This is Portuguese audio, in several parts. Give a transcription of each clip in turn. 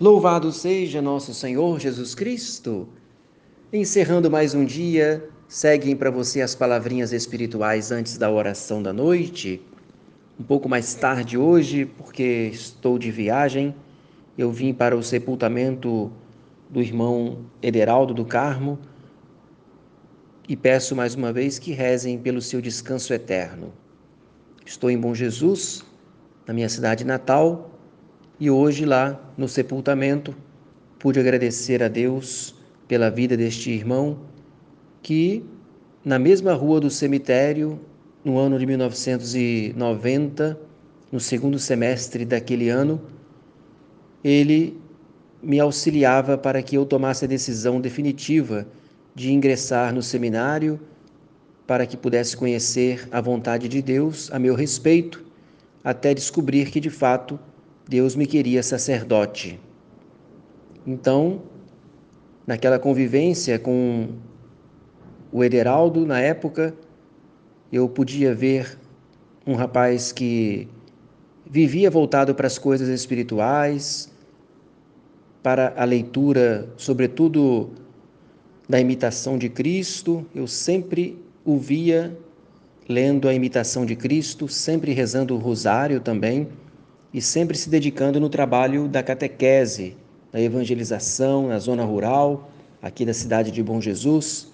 Louvado seja nosso Senhor Jesus Cristo! Encerrando mais um dia, seguem para você as palavrinhas espirituais antes da oração da noite. Um pouco mais tarde hoje, porque estou de viagem, eu vim para o sepultamento do irmão Ederaldo do Carmo e peço mais uma vez que rezem pelo seu descanso eterno. Estou em Bom Jesus, na minha cidade natal, e hoje, lá no sepultamento, pude agradecer a Deus pela vida deste irmão que, na mesma rua do cemitério, no ano de 1990, no segundo semestre daquele ano, ele me auxiliava para que eu tomasse a decisão definitiva de ingressar no seminário para que pudesse conhecer a vontade de Deus a meu respeito, até descobrir que de fato Deus me queria sacerdote. Então, naquela convivência com o Ederaldo, na época, eu podia ver um rapaz que vivia voltado para as coisas espirituais, para a leitura, sobretudo da imitação de Cristo. Eu sempre o via lendo a imitação de Cristo, sempre rezando o rosário também e sempre se dedicando no trabalho da catequese, da evangelização na zona rural, aqui da cidade de Bom Jesus,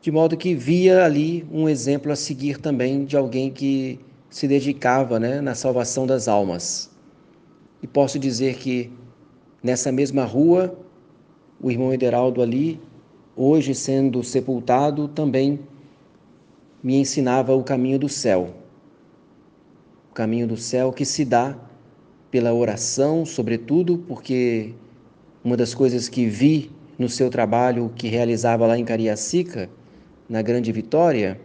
de modo que via ali um exemplo a seguir também de alguém que se dedicava né, na salvação das almas. E posso dizer que nessa mesma rua, o irmão Ederaldo ali, hoje sendo sepultado, também me ensinava o caminho do céu caminho do céu que se dá pela oração, sobretudo, porque uma das coisas que vi no seu trabalho que realizava lá em Cariacica, na Grande Vitória,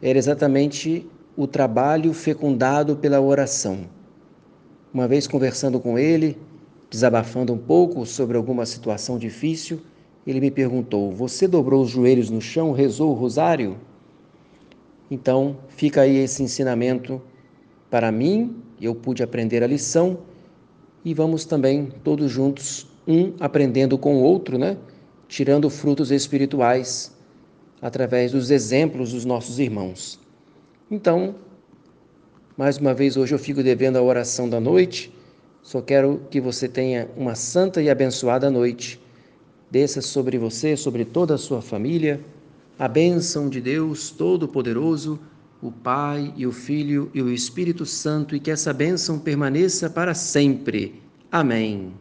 era exatamente o trabalho fecundado pela oração. Uma vez conversando com ele, desabafando um pouco sobre alguma situação difícil, ele me perguntou: Você dobrou os joelhos no chão, rezou o rosário? Então, fica aí esse ensinamento para mim, eu pude aprender a lição e vamos também todos juntos, um aprendendo com o outro, né? Tirando frutos espirituais através dos exemplos dos nossos irmãos. Então, mais uma vez hoje eu fico devendo a oração da noite. Só quero que você tenha uma santa e abençoada noite. Desça sobre você, sobre toda a sua família, a bênção de Deus Todo-Poderoso o Pai e o Filho e o Espírito Santo, e que essa bênção permaneça para sempre. Amém.